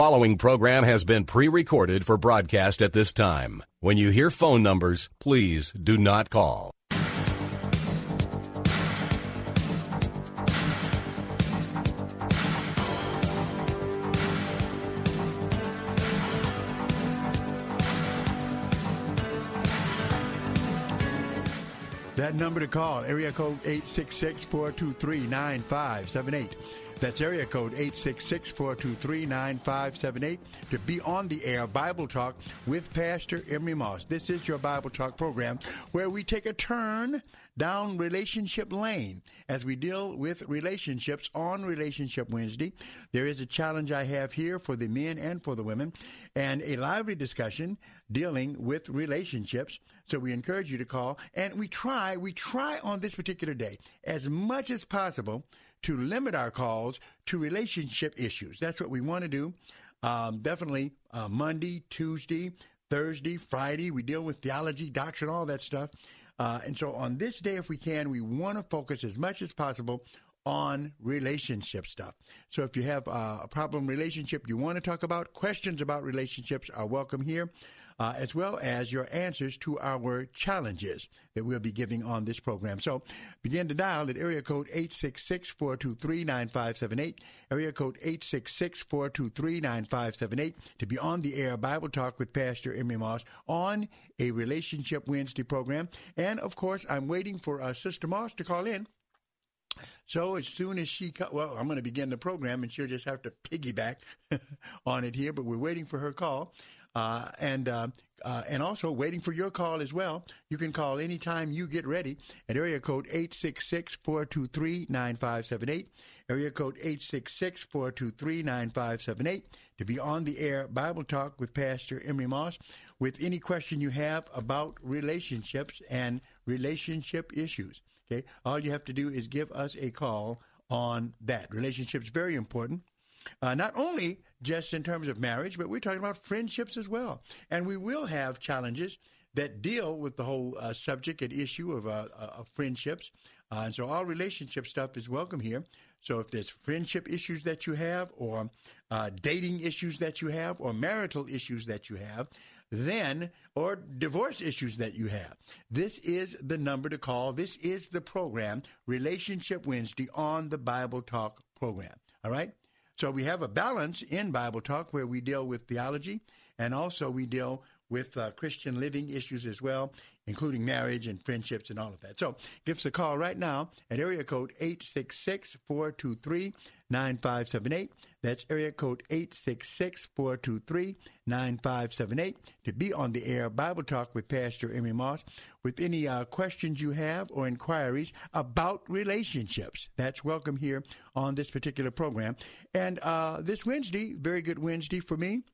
Following program has been pre-recorded for broadcast at this time. When you hear phone numbers, please do not call. That number to call, area code 866-423-9578. That's area code 866-423-9578 to be on the air Bible Talk with Pastor Emery Moss. This is your Bible Talk program where we take a turn down relationship lane as we deal with relationships on Relationship Wednesday. There is a challenge I have here for the men and for the women and a lively discussion dealing with relationships. So we encourage you to call and we try, we try on this particular day as much as possible to limit our calls to relationship issues. That's what we want to do. Um, definitely uh, Monday, Tuesday, Thursday, Friday, we deal with theology, doctrine, all that stuff. Uh, and so on this day, if we can, we want to focus as much as possible on relationship stuff. So if you have uh, a problem relationship you want to talk about, questions about relationships are welcome here uh, as well as your answers to our challenges that we'll be giving on this program. So begin to dial at area code 866-423-9578, area code 866-423-9578 to be on the air Bible Talk with Pastor Emery Moss on a Relationship Wednesday program. And of course, I'm waiting for uh, Sister Moss to call in. So as soon as she, well, I'm going to begin the program, and she'll just have to piggyback on it here. But we're waiting for her call. Uh, and uh, uh, and also waiting for your call as well. You can call anytime you get ready at area code 866-423-9578, area code 866-423-9578 to be on the air Bible Talk with Pastor Emery Moss with any question you have about relationships and relationship issues. Okay, all you have to do is give us a call on that. Relationships very important. Uh, not only just in terms of marriage, but we're talking about friendships as well. And we will have challenges that deal with the whole uh, subject and issue of, uh, uh of friendships. Uh, and so all relationship stuff is welcome here. So if there's friendship issues that you have, or uh, dating issues that you have, or marital issues that you have, then, or divorce issues that you have, this is the number to call. This is the program, Relationship Wednesday on the Bible Talk program. All right? So we have a balance in Bible Talk where we deal with theology and also we deal with uh, Christian living issues as well, including marriage and friendships and all of that. So give us a call right now at area code 866-423-9578. That's area code 866-423-9578 to be on the air Bible Talk with Pastor Emery Moss with any uh, questions you have or inquiries about relationships. That's welcome here on this particular program. And uh, this Wednesday, very good Wednesday for me.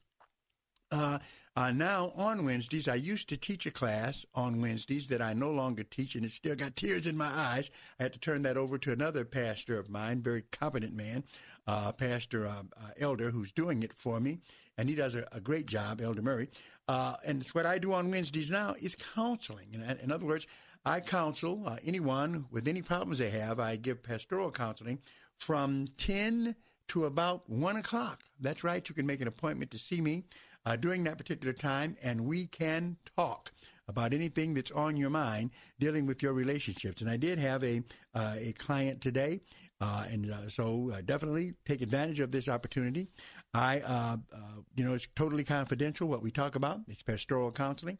Uh, uh, now, on Wednesdays, I used to teach a class on Wednesdays that I no longer teach, and it still got tears in my eyes. I had to turn that over to another pastor of mine, very competent man, uh, Pastor uh, uh Elder, who's doing it for me, and he does a, a great job, Elder Murray. Uh, and what I do on Wednesdays now is counseling. In, in other words, I counsel uh, anyone with any problems they have. I give pastoral counseling from 10 to about 1 o'clock. That's right. You can make an appointment to see me uh, during that particular time, and we can talk about anything that's on your mind dealing with your relationships. And I did have a uh, a client today, uh, and uh, so uh, definitely take advantage of this opportunity. I, uh, you know, it's totally confidential what we talk about. It's pastoral counseling.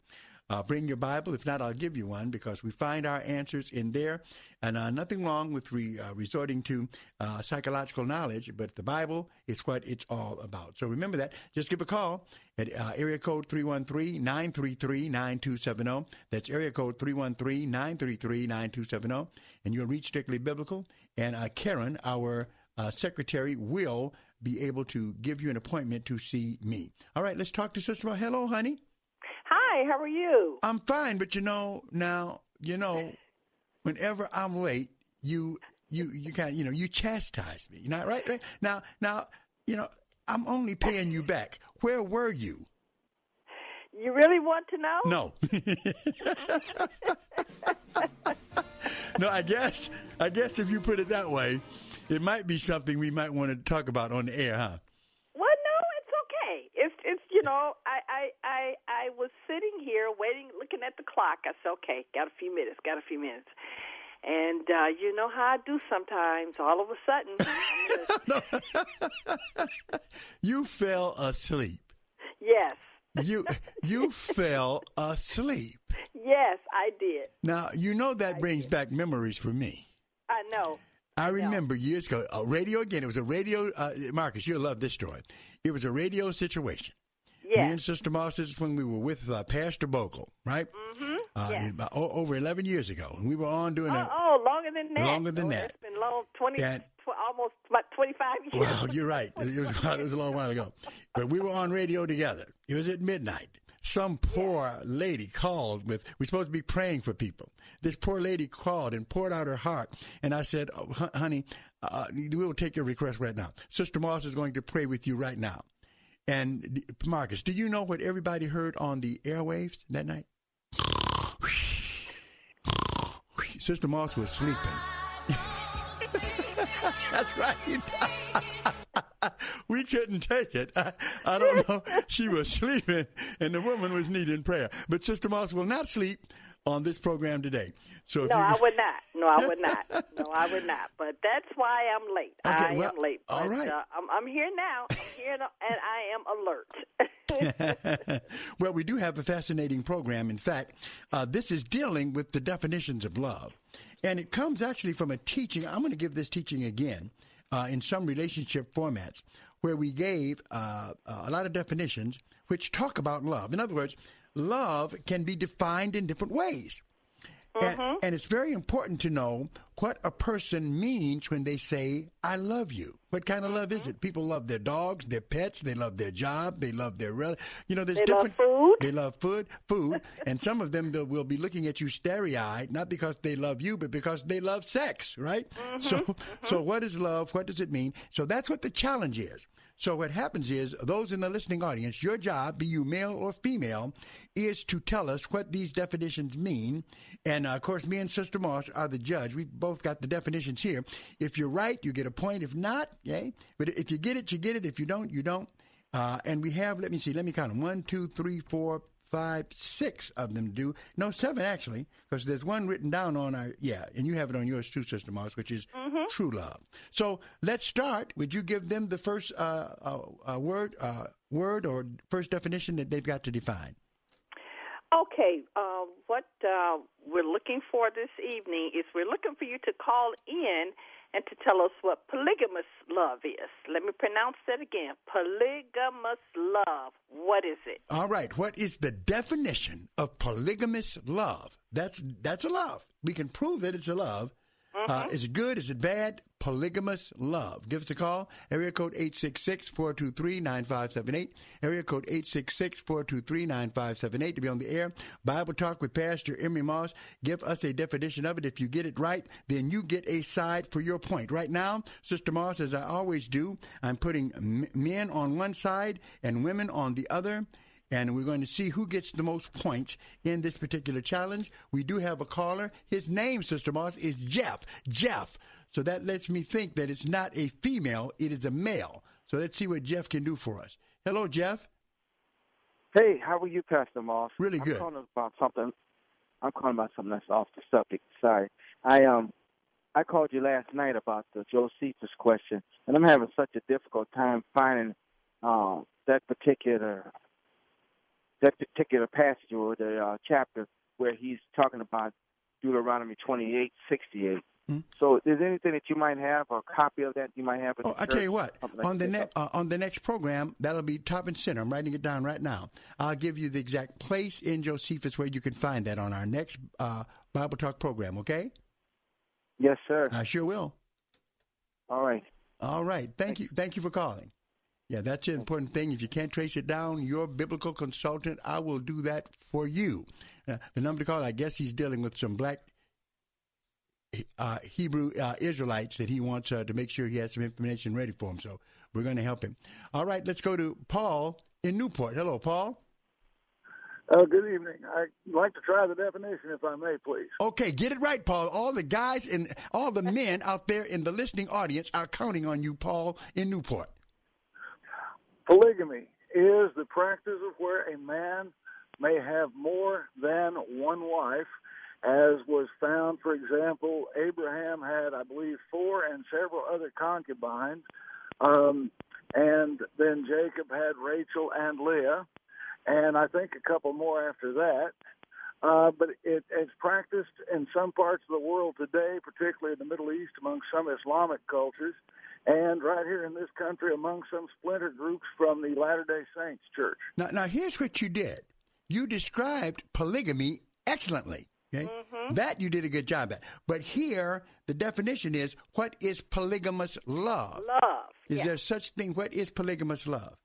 Uh, bring your Bible. If not, I'll give you one because we find our answers in there. And uh, nothing wrong with re, uh, resorting to uh, psychological knowledge, but the Bible is what it's all about. So remember that. Just give a call at uh, area code 313-933-9270. That's area code 313-933-9270. And you'll reach Strictly Biblical. And uh, Karen, our secretary, will be able to give you an appointment to see me. All right, let's talk to Sister. Hello, honey. Hi, how are you? I'm fine, but you know now, you know, whenever I'm late, you you you kind of you know you chastise me. Not right, right now now you know I'm only paying you back. Where were you? You really want to know? No. no, I guess I guess if you put it that way, it might be something we might want to talk about on the air, huh? Well, no, it's okay. It's it's you know, I I I was sitting here waiting, looking at the clock. I said, okay, got a few minutes, got a few minutes. And uh, you know how I do sometimes. All of a sudden, you fell asleep. Yes. you you fell asleep. Yes, I did. Now you know that I brings did. back memories for me. I know. I remember years ago, a radio again. It was a radio. Uh, Marcus, you'll love this story. It was a radio situation. Yes. Me and Sister Moss, this is when we were with uh, Pastor Bogle, right? Mm-hmm. Uh, yes. about, oh, over 11 years ago. And we were on doing oh, a. oh, longer than that. Longer than oh, that. It's been long, 20, And- tw- almost about 25 years. Well, you're right. It was, it was a long while ago. But we were on radio together. It was at midnight. Some poor lady called with, we're supposed to be praying for people. This poor lady called and poured out her heart. And I said, oh, honey, uh, we will take your request right now. Sister Moss is going to pray with you right now. And Marcus, do you know what everybody heard on the airwaves that night? Sister Moss was sleeping. That's right. we couldn't take it. I, I don't know. She was sleeping, and the woman was needing prayer. But Sister Moss will not sleep on this program today. So No, you, I would not. No, I would not. No, I would not. But that's why I'm late. Okay, I well, am late. But, all right. Uh, I'm, I'm here now. I'm here and I am alert. well, we do have a fascinating program. In fact, uh, this is dealing with the definitions of love. And it comes actually from a teaching. I'm going to give this teaching again uh, in some relationship formats where we gave uh, a lot of definitions which talk about love. In other words, love can be defined in different ways. And, mm-hmm. and it's very important to know what a person means when they say, I love you. What kind of love is mm-hmm. it? People love their dogs, their pets, they love their job, they love their, rel- you know, there's They love different. food. They love food, food. and some of them they'll- be looking at you starry eyed, not because they love you, but because they love sex, right? Mm-hmm. So, so what is love? What does it mean? So that's what the challenge is. So what happens is those in the listening audience, your job, be you male or female, is to tell us what these definitions mean. And uh, of course, me and Sister Moss are the judge. We both got the definitions here. If you're right, you get a point. If not, yay. But if you get it, you get it. If you don't, you don't. Uh, and we have, let me see, let me count them. One, two, three, four, five, six of them do. No, seven actually, because there's one written down on our, yeah, and you have it on yours too, Sister Moss, which is true love. So let's start. Would you give them the first uh, uh, uh, word, uh, word or first definition that they've got to define? okay, uh, what uh, we're looking for this evening is we're looking for you to call in and to tell us what polygamous love is. Let me pronounce that again. Polygamous love. What is it? All right. What is the definition of polygamous love? That's that's a love. We can prove that it's a love. Uh, is it good? Is it bad? Polygamous love. Give us a call. Area code 866-423-9578. Area code 866-423-9578 to be on the air. Bible Talk with Pastor Emery Moss. Give us a definition of it. If you get it right, then you get a side for your point. Right now, Sister Moss, as I always do, I'm putting men on one side and women on the other and we're going to see who gets the most points in this particular challenge. We do have a caller. His name, Sister Moss, is Jeff. Jeff. So that lets me think that it's not a female, it is a male. So let's see what Jeff can do for us. Hello, Jeff. Hey, how are you, Pastor Moss? Really good. I'm calling about something. I'm calling about something that's off the subject. Sorry. I um, I called you last night about the Josephus question, and I'm having such a difficult time finding uh, that particular that particular passage or the uh, chapter where he's talking about Deuteronomy 28:68. Hmm. So, is there anything that you might have, or a copy of that you might have? Oh, I tell you what. Like On the next uh, on the next program, that'll be top and center. I'm writing it down right now. I'll give you the exact place in Josephus where you can find that on our next uh, Bible Talk program. Okay? Yes, sir. I sure will. All right. All right. Thank you. Thank you for calling. Yeah, that's an important thing. If you can't trace it down, your biblical consultant, I will do that for you. Uh, the number to call, I guess he's dealing with some black uh, Hebrew uh, Israelites that he wants uh, to make sure he has some information ready for him. So we're going to help him. All right, let's go to Paul in Newport. Hello, Paul. Uh, good evening. I'd like to try the definition, if I may, please. Okay, get it right, Paul. All the guys and all the men out there in the listening audience are counting on you, Paul, in Newport. Polygamy is the practice of where a man may have more than one wife, as was found, for example, Abraham had, I believe, four and several other concubines. Um, and then Jacob had Rachel and Leah, and I think a couple more after that. Uh, but it, it's practiced in some parts of the world today, particularly in the Middle East, among some Islamic cultures and right here in this country among some splinter groups from the Latter day Saints Church. Now, now here's what you did you described polygamy excellently. Okay? Mm-hmm. That you did a good job at. But here, the definition is what is polygamous love? Love. Is there such thing? What is polygamous love?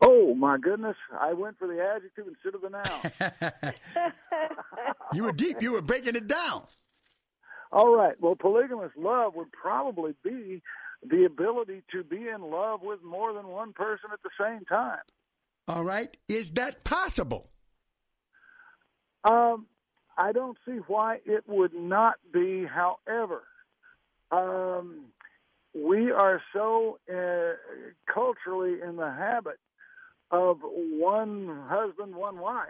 Oh my goodness! I went for the adjective instead of the noun. you were deep. You were breaking it down. All right. Well, polygamous love would probably be the ability to be in love with more than one person at the same time. All right. Is that possible? Um, I don't see why it would not be. However, um, we are so uh, culturally in the habit of one husband, one wife.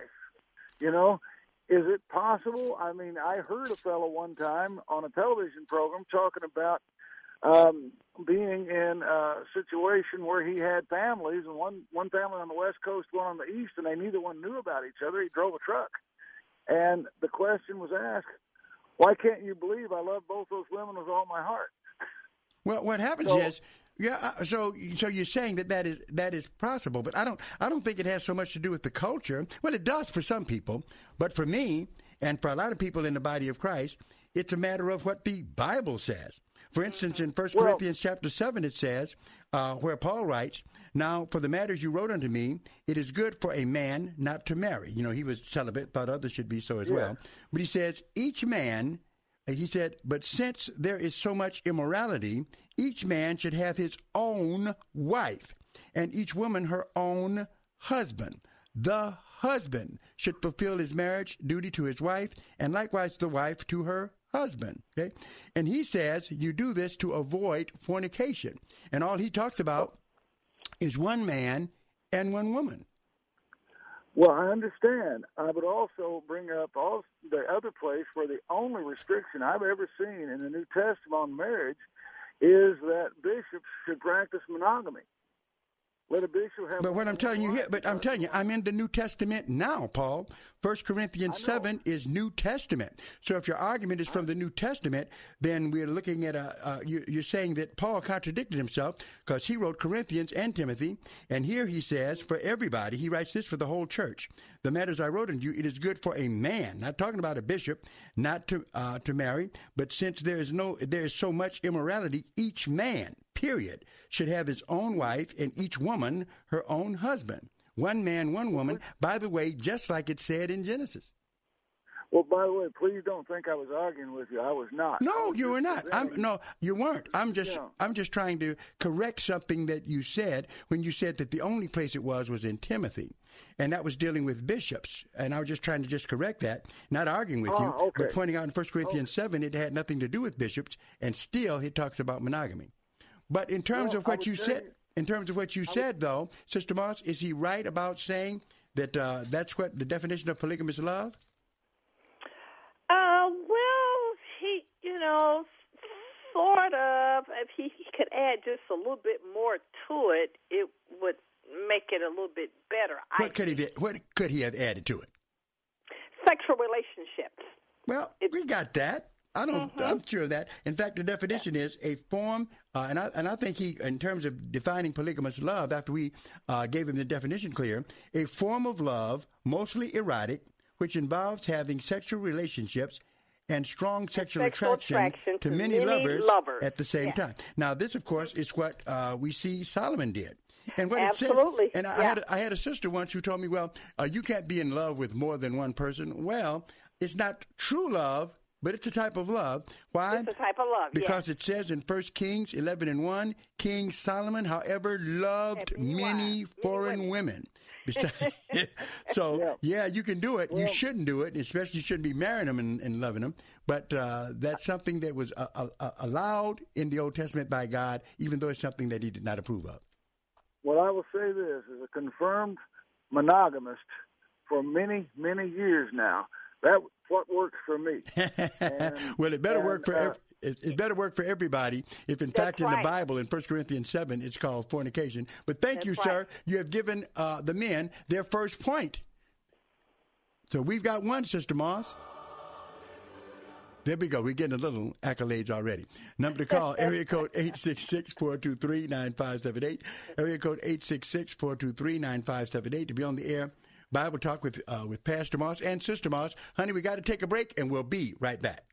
You know, is it possible? I mean, I heard a fellow one time on a television program talking about um, being in a situation where he had families, and one one family on the west coast, one on the east, and they neither one knew about each other. He drove a truck, and the question was asked, "Why can't you believe I love both those women with all my heart?" Well, what happens so, is yeah, uh, so so you're saying that that is that is possible, but I don't I don't think it has so much to do with the culture. Well, it does for some people, but for me and for a lot of people in the body of Christ, it's a matter of what the Bible says. For instance, in 1 well, Corinthians chapter 7, it says, uh, where Paul writes, Now, for the matters you wrote unto me, it is good for a man not to marry. You know, he was celibate, thought others should be so as yeah. well. But he says, Each man, he said, but since there is so much immorality, each man should have his own wife, and each woman her own husband. The husband should fulfill his marriage duty to his wife, and likewise the wife to her husband. Okay? And he says you do this to avoid fornication. And all he talks about is one man and one woman. Well, I understand. I would also bring up all the other place where the only restriction I've ever seen in the New Testament on marriage is that bishops should practice monogamy. Let a bishop have. But what I'm telling you here, but I'm telling you, I'm in the New Testament now, Paul. First Corinthians seven is New Testament. So if your argument is from the New Testament, then we're looking at a. Uh, you, you're saying that Paul contradicted himself because he wrote Corinthians and Timothy, and here he says for everybody. He writes this for the whole church. The matters I wrote unto you, it is good for a man, not talking about a bishop, not to uh, to marry, but since there is no, there is so much immorality, each man period, should have his own wife and each woman her own husband. One man, one woman, by the way, just like it said in Genesis. Well, by the way, please don't think I was arguing with you. I was not. No, was you were not. I'm, no, you weren't. I'm just, yeah. I'm just trying to correct something that you said when you said that the only place it was was in Timothy, and that was dealing with bishops. And I was just trying to just correct that, not arguing with you, ah, okay. but pointing out in 1 Corinthians okay. seven it had nothing to do with bishops, and still it talks about monogamy. But in terms well, of what you said, you, in terms of what you said, though, Sister Moss, is he right about saying that uh, that's what the definition of polygamous love? Uh, well, he, you know, sort of. If he, he could add just a little bit more to it, it would make it a little bit better. What I could he? What could he have added to it? Sexual relationships. Well, it's, we got that. I don't. Mm-hmm. I'm sure of that. In fact, the definition is a form, uh, and I and I think he, in terms of defining polygamous love, after we uh, gave him the definition clear, a form of love, mostly erotic, which involves having sexual relationships and strong sexual, sexual attraction, attraction to, to many, many lovers, lovers. at the same Yes. time. Now, this, of course, is what uh, we see Solomon did. And what Absolutely. it says, and I, Yeah. had a, I had a sister once who told me, "Well, uh, you can't be in love with more than one person." Well, it's not true love, but it's a type of love. Why? It's a type of love. yes. Because it says in First Kings eleven and one, King Solomon, however, loved Had many many wives, many foreign women. So yeah. you can do it. you shouldn't do it, especially you shouldn't be marrying them and, and loving them. But uh, that's something that was uh, uh, uh, allowed in the Old Testament by God, even though it's something that He did not approve of. Well, I will say this as a confirmed monogamist for many, many years now. That's what works for me. well, it better work for uh, ev- it, it better work for everybody. If in That's fact in the. Bible in 1 Corinthians seven it's called fornication. But thank That's you, right. sir. You have given uh, the men their first point. So we've got one, Sister Moss. There we go. We're getting a little accolades already. Number to call, area code 866-423-9578. Area code 866-423-9578 to be on the air. Bible Talk with uh, with Pastor Moss and Sister Moss. Honey, we got to take a break, and we'll be right back.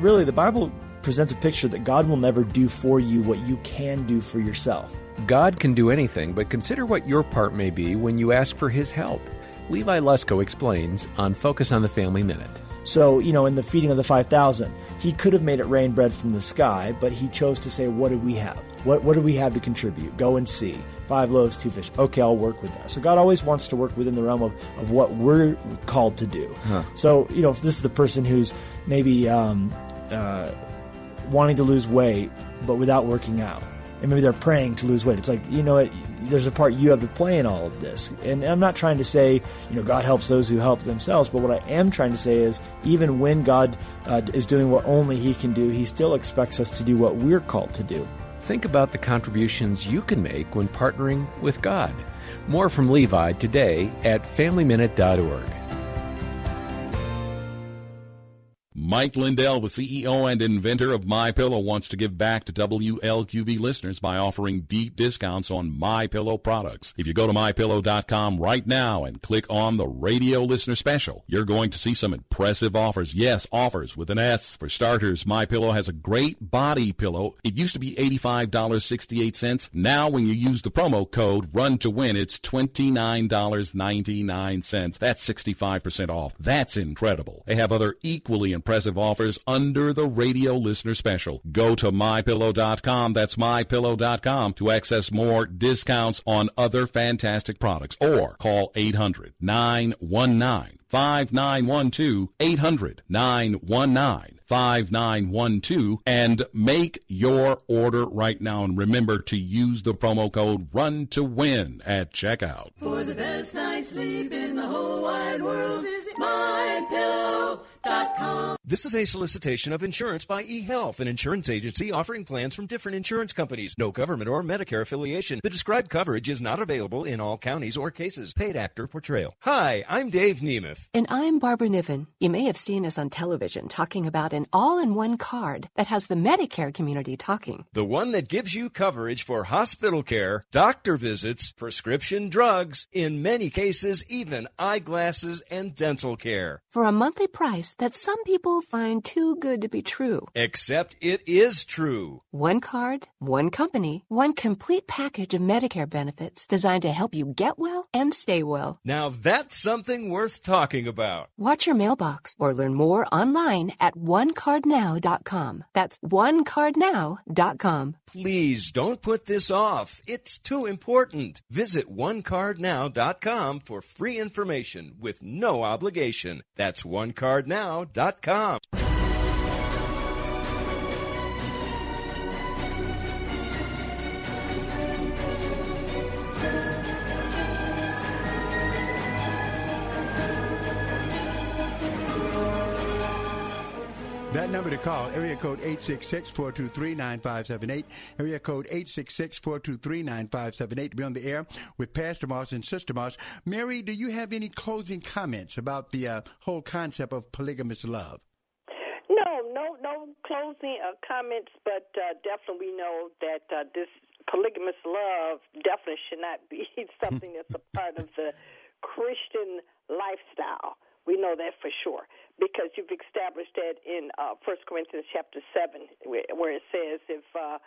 Really, the Bible presents a picture that God will never do for you what you can do for yourself. God can do anything, but consider what your part may be when you ask for His help. Levi Lusko explains on Focus on the Family Minute. So, you know, in the feeding of the 5,000, he could have made it rain bread from the sky, but he chose to say, What do we have? What, what do we have to contribute? Go and see. Five loaves, two fish. Okay, I'll work with that. So, God always wants to work within the realm of, of what we're called to do. So, you know, if this is the person who's maybe um, uh, wanting to lose weight, but without working out, and maybe they're praying to lose weight, it's like, you know what? There's a part you have to play in all of this. And I'm not trying to say, you know, God helps those who help themselves, but what I am trying to say is even when God uh, is doing what only He can do, He still expects us to do what we're called to do. Think about the contributions you can make when partnering with God. More from Levi today at FamilyMinute.org. Mike Lindell, the CEO and inventor of My Pillow, wants to give back to WLQV listeners by offering deep discounts on My Pillow products. If you go to mypillow.com right now and click on the radio listener special, you're going to see some impressive offers. Yes, offers with an S. For starters, My Pillow has a great body pillow. It used to be $85.68. Now when you use the promo code RUN to win, it's $29.99. That's 65% off. That's incredible. They have other equally impressive offers under the radio listener special. Go to mypillow.com. That's mypillow.com to access more discounts on other fantastic products or call 800 919 5912 800 919 5912 and make your order right now and remember to use the promo code run to win at checkout For the best night's sleep in the whole wide world, visit mypillow.com. This is a solicitation of insurance by eHealth, an insurance agency offering plans from different insurance companies. No government or Medicare affiliation. The described coverage is not available in all counties or cases. Paid actor portrayal. Hi, I'm Dave Nemeth. And I'm Barbara Niven. You may have seen us on television talking about an all in one card that has the Medicare community talking. The one that gives you coverage for hospital care, doctor visits, prescription drugs, in many cases, even eyeglasses and dental care. For a monthly price that some people find too good to be true. Except it is true. One card, one company, one complete package of Medicare benefits designed to help you get well and stay well. Now that's something worth talking about. Watch your mailbox or learn more online at onecardnow.com. That's onecardnow.com. Please don't put this off. It's too important. Visit onecardnow.com for free information with no obligation. That's onecardnow.com. That number to call, area code 866-423-9578, area code 866-423-9578 to be on the air with Pastor Moss and Sister Moss. Mary, do you have any closing comments about the uh, whole concept of polygamous love? No, no, no closing uh, comments, but uh, definitely we know that uh, this polygamous love definitely should not be something that's a part of the Christian lifestyle. We know that for sure because you've established that in uh, 1 Corinthians chapter 7, where, where it says, if, uh,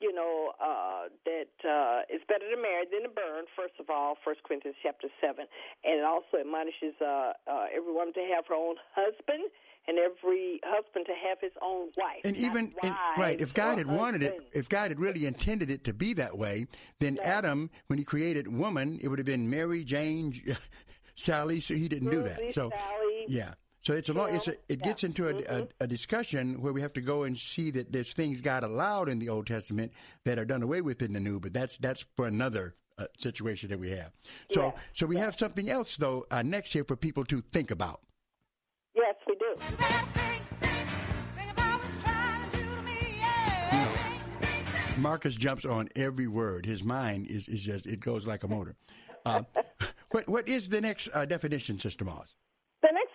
you know, uh, that uh, it's better to marry than to burn, first of all, First Corinthians chapter 7. And it also admonishes uh, uh, everyone to have her own husband and every husband to have his own wife. And even and, right, if God had wanted it, if God had really intended it to be that way, then Adam, when he created woman, it would have been Mary, Jane, Sally. So he didn't do that. So Sally, yeah. So it's a long. It's a, it gets into a, mm-hmm. a, a, discussion where we have to go and see that there's things God allowed in the Old Testament that are done away with in the New, but that's that's for another uh, situation that we have. So yeah. so we have something else though uh, next here for people to think about. Yes, we do. Marcus jumps on every word. His mind is, is just it goes like a motor. Uh, what what is the next uh, definition, Sister Moss?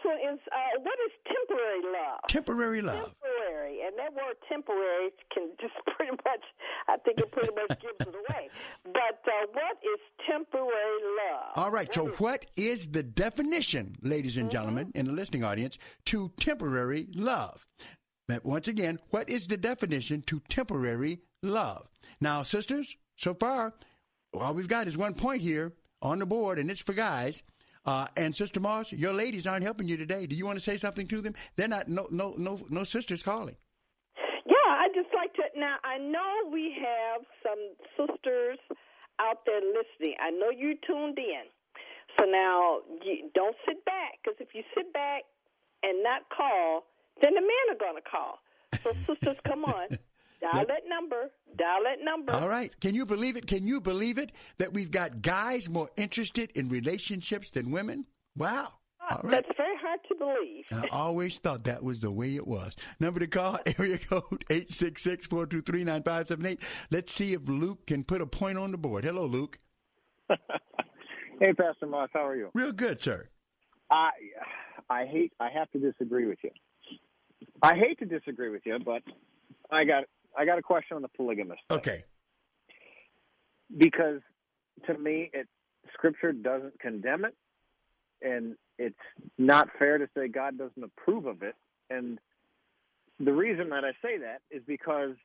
One is uh, what is temporary love? Temporary love. Temporary, and that word temporary can just pretty much, I think it pretty much gives it away. But uh, what is temporary love? All right. So, what is the definition, ladies and Mm-hmm. gentlemen, in the listening audience, to temporary love? But once again, what is the definition to temporary love? Now, sisters, so far, all we've got is one point here on the board, and it's for guys. Uh, and Sister Moss, your ladies aren't helping you today. Do you want to say something to them? They're not. No, no, no, no sisters calling. Yeah, I just like to. Now I know we have some sisters out there listening. I know you tuned in. So now you don't sit back because if you sit back and not call, then the men are going to call. So sisters, come on. Dial that number. Dial that number. All right. Can you believe it? Can you believe it that we've got guys more interested in relationships than women? Wow. Ah, All right. That's very hard to believe. I always thought that was the way it was. Number to call, area code 866-423-9578. Let's see if Luke can put a point on the board. Hello, Luke. hey, Pastor Moss, how are you? Real good, sir. I I hate I have to disagree with you. I hate to disagree with you, but I got I got a question on the polygamist. thing. Okay. Because to me, it Scripture doesn't condemn it, and it's not fair to say God doesn't approve of it. And the reason that I say that is because,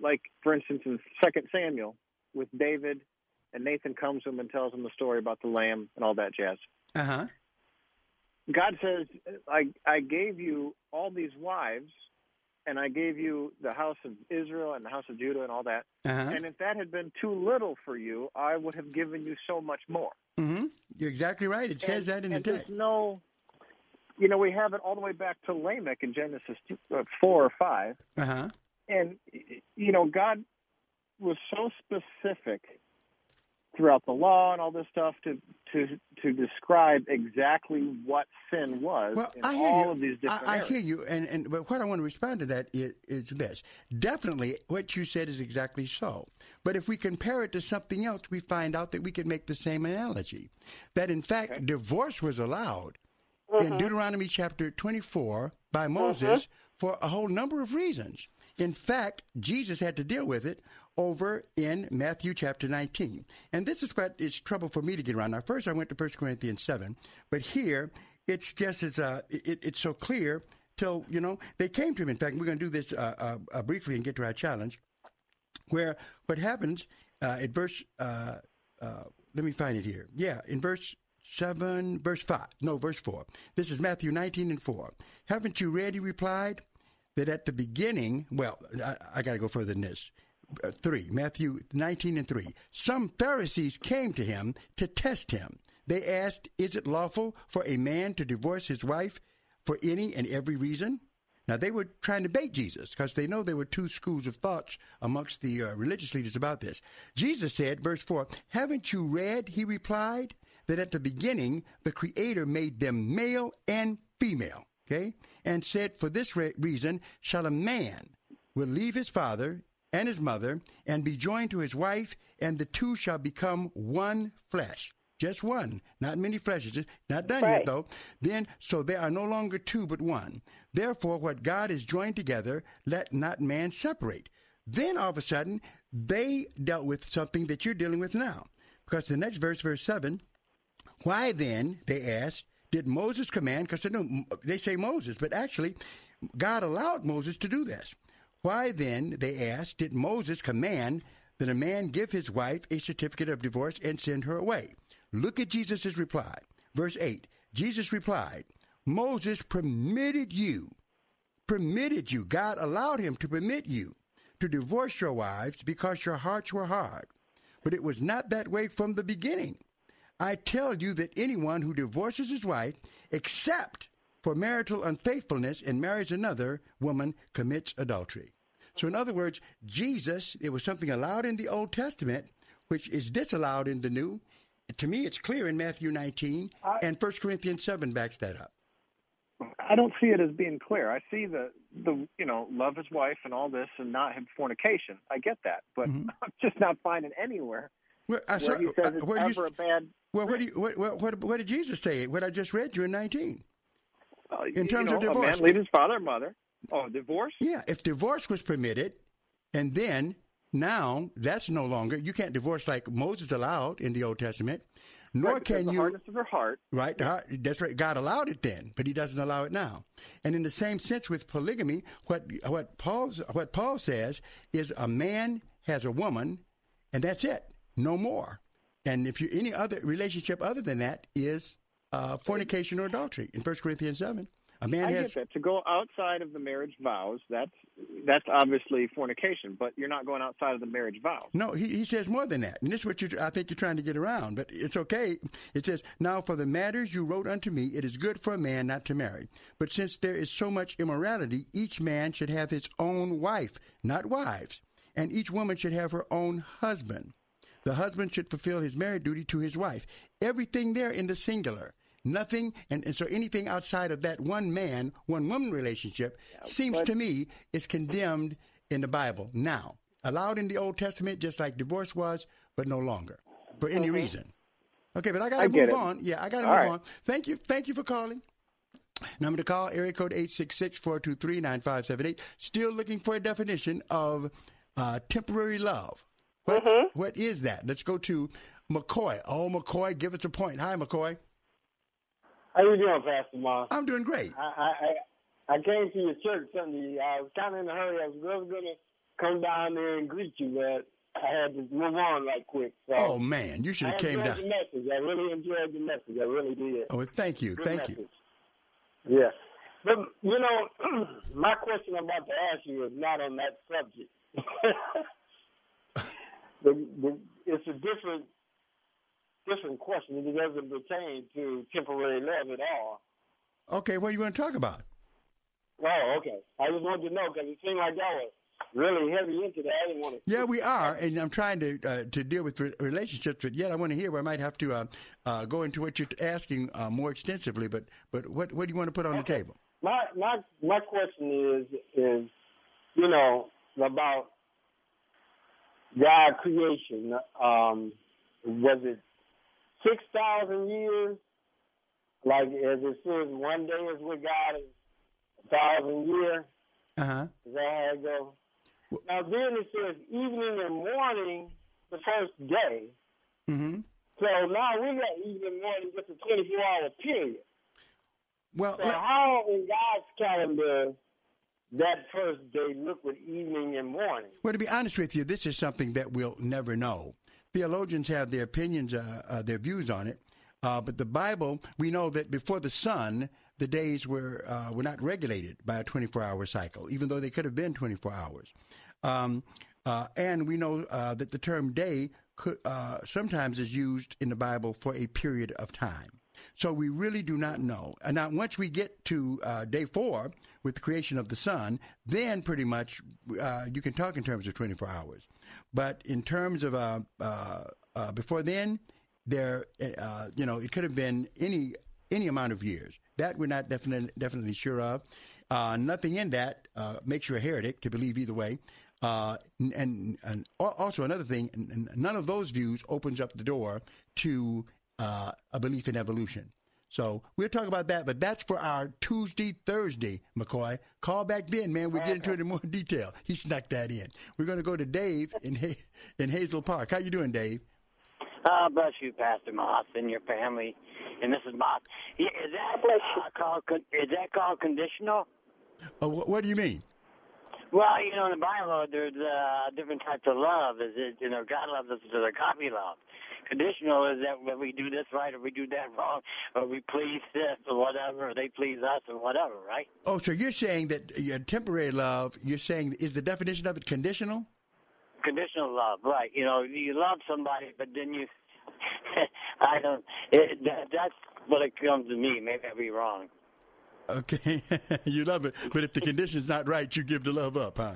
like for instance, in Second Samuel, with David, and Nathan comes to him and tells him the story about the lamb and all that jazz. Uh huh. God says, I, I gave you all these wives, and I gave you the house of Israel and the house of Judah and all that. Uh-huh. And if that had been too little for you, I would have given you so much more. Mm-hmm. You're exactly right. It says and, that in the text. There's no, you know, we have it all the way back to Lamech in Genesis two, uh, 4 or 5. Uh huh. And, you know, God was so specific throughout the law and all this stuff to to to describe exactly what sin was Well, in I hear all you. of these different I, I hear you, and, and but what I want to respond to that is, is this: definitely, what you said is exactly so. But if we compare it to something else, we find out that we can make the same analogy. That in fact, divorce was allowed in mm-hmm. Deuteronomy chapter twenty-four by mm-hmm. Moses for a whole number of reasons. In fact, Jesus had to deal with it over in Matthew chapter 19. And this is what is trouble for me to get around. Now, first I went to 1 Corinthians 7, but here it's just as uh, it, it's so clear till, you know, they came to him. In fact, we're going to do this uh, uh, uh, briefly and get to our challenge, where what happens uh, at verse, uh, uh, let me find it here. Yeah, in verse 7, verse 5, no, verse 4. This is Matthew 19 and 4. Haven't you read, he replied, that at the beginning, well, I, I got to go further than this. Uh, 3, Matthew 19 and 3. Some Pharisees came to him to test him. They asked, Is it lawful for a man to divorce his wife for any and every reason? Now, they were trying to bait Jesus because they know there were two schools of thoughts amongst the uh, religious leaders about this. Jesus said, verse 4, Haven't you read, he replied, that at the beginning the Creator made them male and female, okay? And said, For this re- reason shall a man will leave his father and his mother and be joined to his wife, and the two shall become one flesh. Just one, not many fleshes. Not done yet, though. Then, so there are no longer two but one. Therefore, what God has joined together, let not man separate. Then, all of a sudden, they dealt with something that you're dealing with now. Because the next verse, verse 7, why then, they asked, did Moses command? Because they, they say Moses, but actually, God allowed Moses to do this. Why then, they asked, did Moses command that a man give his wife a certificate of divorce and send her away? Look at Jesus' reply. Verse 8 Jesus replied, Moses permitted you, permitted you, God allowed him to permit you to divorce your wives because your hearts were hard. But it was not that way from the beginning. I tell you that anyone who divorces his wife, except for marital unfaithfulness, and marries another woman, commits adultery. So, in other words, Jesus, it was something allowed in the Old Testament, which is disallowed in the New, to me, it's clear in Matthew 19, I, and 1 Corinthians 7 backs that up. I don't see it as being clear. I see the the you know love his wife and all this and not have fornication. I get that, but mm-hmm. I'm just not finding anywhere well, I where he says it's uh, ever you, a bad. Well, what, do you, what, what, what, what did Jesus say? What I just read you in 19. Uh, in terms know, of divorce, a man leave his father and mother. Oh, divorce? Yeah, if divorce was permitted, and then now that's no longer you can't divorce like Moses allowed in the Old Testament. Nor right, can the you hardness of her heart. Right, heart, that's right. God allowed it then, but He doesn't allow it now. And in the same sense with polygamy, what what Paul's what Paul says is a man has a woman, and that's it, no more. And if you any other relationship other than that is uh, fornication or adultery in First Corinthians seven. A man I has get that. To go outside of the marriage vows, that's that's obviously fornication, but you're not going outside of the marriage vows. No, he, he says more than that. And this is what you I think you're trying to get around, but it's okay. It says, Now for the matters you wrote unto me, it is good for a man not to marry. But since there is so much immorality, each man should have his own wife, not wives, and each woman should have her own husband. The husband should fulfill his married duty to his wife. Everything there in the singular. Nothing, and, and so anything outside of that one man, one woman relationship yeah, seems but, to me is condemned in the Bible now. Allowed in the Old Testament, just like divorce was, but no longer for any mm-hmm. reason. Okay, but I got to move it. on. Yeah, I got to move right. on. Thank you. Thank you for calling. Number to call, area code 866-423-9578. Still looking for a definition of uh, temporary love. What, mm-hmm. what is that? Let's go to McCoy. Oh, McCoy, give us a point. Hi, McCoy. How you doing, Pastor Moss? I'm doing great. I I, I came to your church Sunday. I was kind of in a hurry. I was really going to come down there and greet you, but I had to move on right quick. So oh man, you should have came down. The message. I really enjoyed the message. I really did. Oh, thank you, Good thank message. you. Yes, but you know, my question I'm about to ask you is not on that subject. the, the, it's a different different question. It doesn't pertain to temporary love at all. Okay, what are you going to talk about? Oh, okay. I just wanted to know because it seemed like y'all were really heavy into that. I didn't want to. Yeah, we are, and I'm trying to uh, to deal with re- relationships, but yet I want to hear where I might have to uh, uh, go into what you're asking uh, more extensively. But but what what do you want to put on okay. the table? My my my question is is you know about God creation. Um, was it six thousand years. Like as it says, one day is with God is a thousand years. Uh huh. Is that how it goes? Now then it says evening and morning the first day. Mm-hmm. So now we got evening and morning just a twenty four hour period. Well, so how in God's calendar that first day look with evening and morning? Well, to be honest with you, this is something that we'll never know theologians have their opinions, uh, uh, their views on it. Uh, but the Bible, we know that before the sun, the days were were not regulated by a 24-hour cycle, even though they could have been 24 hours. Um, and we know that the term day could, sometimes is used in the Bible for a period of time. So we really do not know. And now, once we get to day four with the creation of the sun, then pretty much you can talk in terms of 24 hours. But in terms of uh, uh, uh, before then, there, uh, you know, it could have been any any amount of years. That we're not definitely definitely sure of. Uh, nothing in that uh, makes you a heretic to believe either way. and, and also another thing, none of those views opens up the door to a belief in evolution. So we'll talk about that, but that's for our Tuesday, Thursday, McCoy. Call back then, man. We'll get into it in more detail. He snuck that in. We're going to go to Dave in in Hazel Park. How you doing, Dave? Uh, bless you, Pastor Moss, and your family, and Mrs. Moss. Yeah, is that uh, called con- is that called conditional? Uh, wh- what do you mean? Well, you know, in the Bible, there's uh, different types of love. Is it you know God loves us with agape love. Conditional is that when we do this right or we do that wrong, or we please this or whatever, or they please us or whatever, right? Oh, so you're saying that uh, temporary love? You're saying is the definition of it conditional? Conditional love, right? You know, you love somebody, but then you, I don't. It, that, that's what it comes to me. Maybe I'll be wrong. Okay, you love it, but if the condition's not right, you give the love up, huh?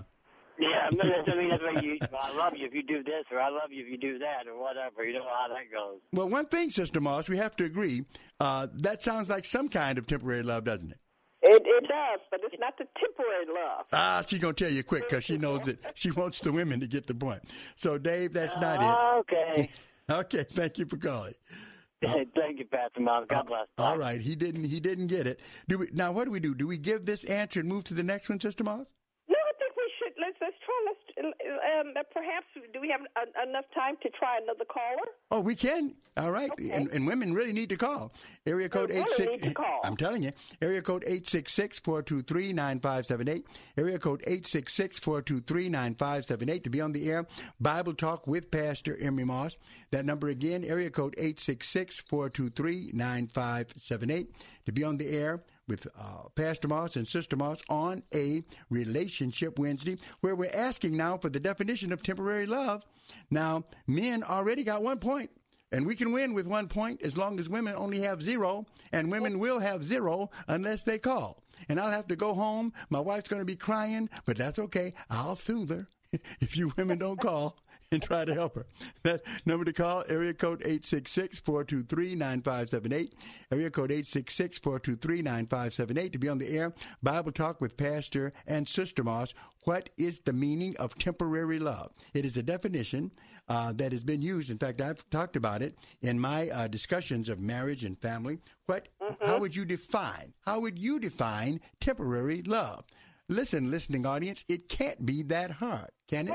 Yeah, I mean, that's- I mean, that's why you. I love you if you do this, or I love you if you do that, or whatever. You know how that goes. Well, one thing, Sister Moss, we have to agree. Uh, that sounds like some kind of temporary love, doesn't it? It, it does, but it's not the temporary love. Ah, she's gonna tell you quick because she knows that she wants the women to get the point. So, Dave, that's not Ah, Okay. it. okay, thank you for calling. Thank you, Pastor Mom. God bless. All right, he didn't. He didn't get it. Do we now? What do we do? Do we give this answer and move to the next one, Sister Moss? No, I think we should. Let's let's try. Let's um, perhaps do we have en- enough time to try another caller? Oh, we can. All right, and, and women really need to call. Area code eight six. need to call. I'm telling you, area code eight six six four two three nine five seven eight. Area code eight six six four two three nine five seven eight to be on the air. Bible talk with Pastor Emery Moss. That number again, area code eight six six four two three nine five seven eight to be on the air with uh, Pastor Moss and Sister Moss on a Relationship Wednesday, where we're asking now for the definition of temporary love. Now, men already got one point, and we can win with one point as long as women only have zero, and women will have zero unless they call. And I'll have to go home. My wife's going to be crying, but that's okay. I'll soothe her if you women don't call and try to help her. That number to call, area code 866-423-9578. Area code 866-423-9578 to be on the air. Bible Talk with Pastor and Sister Moss. What is the meaning of temporary love? It is a definition uh, that has been used. In fact, I've talked about it in my uh, discussions of marriage and family. What? How would you define? How would you define temporary love? Listen, listening audience, it can't be that hard, can it?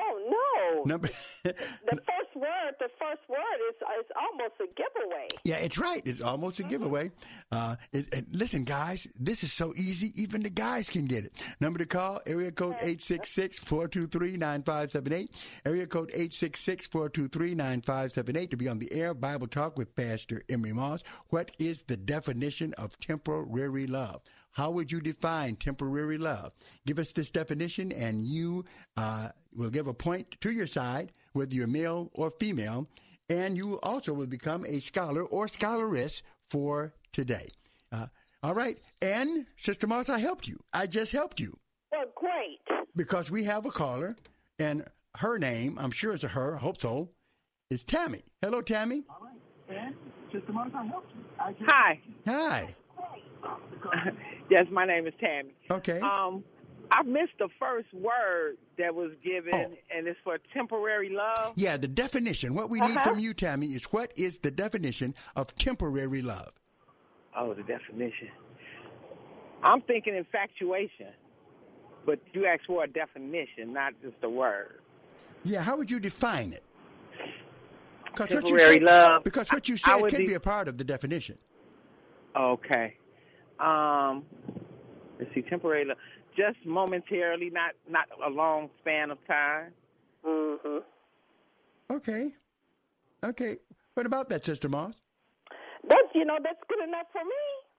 Number, the first word, the first word is is almost a giveaway. yeah, it's right. It's almost a giveaway. Uh, it, it- listen, guys, this is so easy. Even the guys can get it. Number to call: area code 866-423-9578. Area code 866-423-9578 to be on the air. Bible talk with Pastor Emery Moss. What is the definition of temporary love? How would you define temporary love? Give us this definition, and you uh, will give a point to your side, whether you're male or female, and you also will become a scholar or scholaress for today. Uh, all right, and Sister Moss, I helped you. I just helped you Well, great. because we have a caller, and her name, I'm sure it's a her, I hope so, is Tammy. Hello, Tammy. All right. And Sister Moss, I helped you. Hi. Hi. yes, my name is Tammy. Okay. Um, I missed the first word that was given, Oh. and it's for temporary love. Yeah, the definition. What we need Uh-huh. from you, Tammy, is what is the definition of temporary love? Oh, the definition. I'm thinking infatuation, but you asked for a definition, not just a word. Yeah, how would you define it? 'Cause Temporary said, love. Because what you said could be- be a part of the definition. Okay. Um, let's see, temporary love. Just momentarily, not not a long span of time. Mm-hmm. Okay. Okay. What about that, Sister Moss? That's you know that's good enough for me.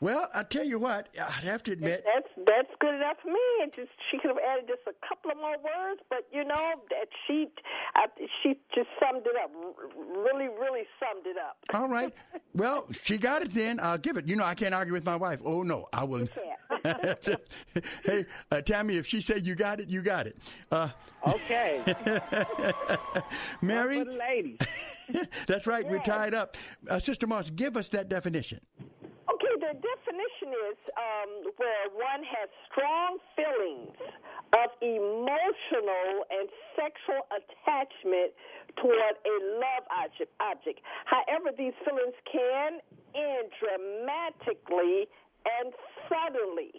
Well, I tell you what, I have to admit, That's that's good enough for me. It just she could have added just a couple of more words, but you know that she I, she just summed it up. Really, really summed it up. all right. Well, she got it then. I'll give it. You know, I can't argue with my wife. Oh, no, I will. hey, uh, Tammy, if she said you got it, you got it. Uh, Okay. Mary? One for the ladies. That's right. We're tied up. Uh, Sister Moss, give us that definition. Definition is um, where one has strong feelings of emotional and sexual attachment toward a love object. object. However, these feelings can end dramatically and suddenly.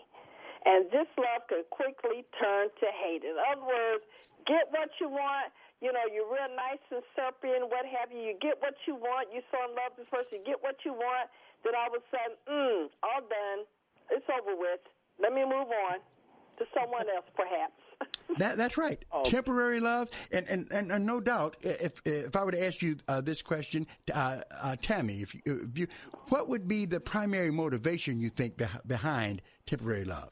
And this love can quickly turn to hate. In other words, get what you want, you know, you're real nice and and what have you. You get what you want. You so in love with this person. You get what you want. Then all of a sudden, mm, all done. It's over with. Let me move on to someone else, perhaps. That, that's right. Oh. Temporary love, and, and, and, and no doubt, if if I were to ask you uh, this question, uh, uh, Tammy, if you, if you, what would be the primary motivation you think beh- behind temporary love?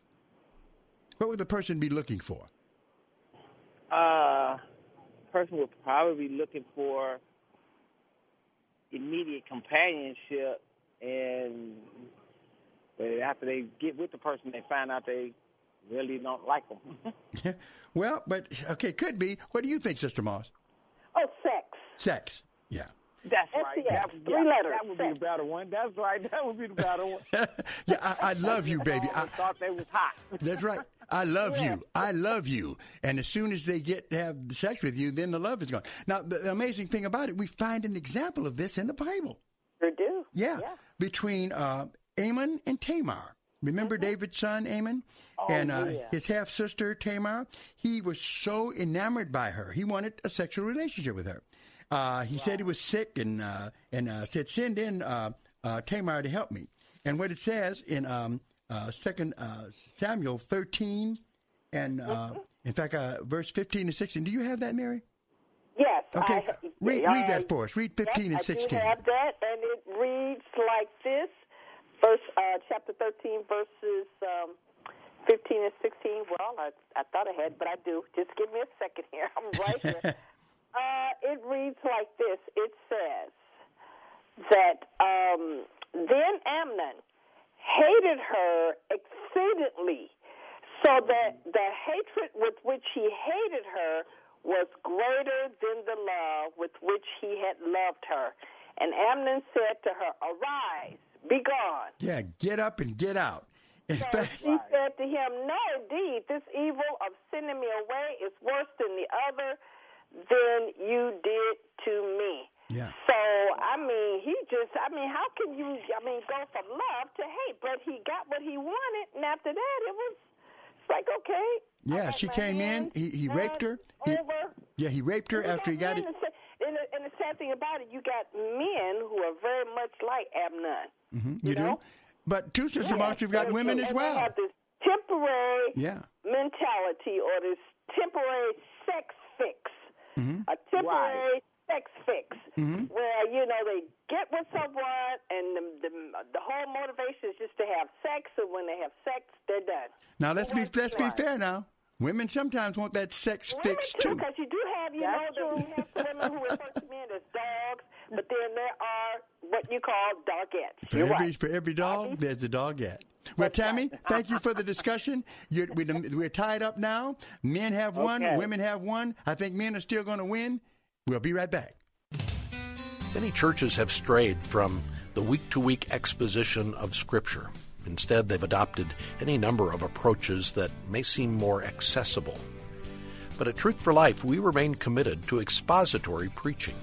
What would the person be looking for? Uh, person would probably be looking for immediate companionship, and but after they get with the person, they find out they really don't like them. well, but okay, could be. What do you think, Sister Moss? Oh, sex. Sex. Yeah. That's right. SEX, That, three yeah, letters, That would be the better one. That's right. That would be the better one. yeah, I, I love you, baby. I, thought they was hot. That's right. I love you. I love you. And as soon as they get to have sex with you, then the love is gone. Now, the, the amazing thing about it, we find an example of this in the Bible. We do. Yeah, between uh, Amnon and Tamar. Remember David's son Amnon? Oh, and uh, yeah. his half sister Tamar. He was so enamored by her, he wanted a sexual relationship with her. Uh, he said he was sick and uh, and uh, said, "Send in uh, uh, Tamar to help me." And what it says in um, uh, Second uh, Samuel thirteen, and uh, in fact, uh, verse fifteen and sixteen. Do you have that, Mary? Yes. Okay, I, read, read that for us. Read fifteen yes, and sixteen. I do have that, and reads like this: Verse, uh, chapter thirteen, verses um, fifteen and sixteen. Well, I, I thought I had, but I do. Just give me a second here. I'm right here. uh, it reads like this. It says that um, then Amnon hated her exceedingly, so that the hatred with which he hated her was greater than the love with which he had loved her. And Amnon said to her, Arise, be gone. Yeah, get up and get out. In So fact, she said to him, No, indeed, this evil of sending me away is worse than the other than you did to me. Yeah. So, I mean, he just, I mean, how can you, I mean, go from love to hate? But he got what he wanted, and after that, it was it's like, okay. yeah, she came in. He, he raped her. He, yeah, he raped her after he got it. Men, and the, and the sad thing about it, you got men who are very much like Amnon. hmm you do. But two Sister Moss, you've got And- women and as they well. have this temporary Yeah. mentality or this temporary sex fix. Mhm. A temporary sex fix Mhm. where, you know, they get with someone and the, the, the whole motivation is just to have sex, and when they have sex, they're done. Now let's be let's be fair. Now, women sometimes want that sex fix too. Because you do have, you know, that you have women who refer to men as dogs, but then there are what you call dogettes. For You're every right. for every dog, there's a dogette. Well, Tammy, thank you for the discussion. You're, we, we're tied up now. Men have one, Okay. women have one. I think men are still going to win. We'll be right back. Many churches have strayed from the week to week exposition of Scripture. Instead, they've adopted any number of approaches that may seem more accessible. But at Truth for Life, we remain committed to expository preaching.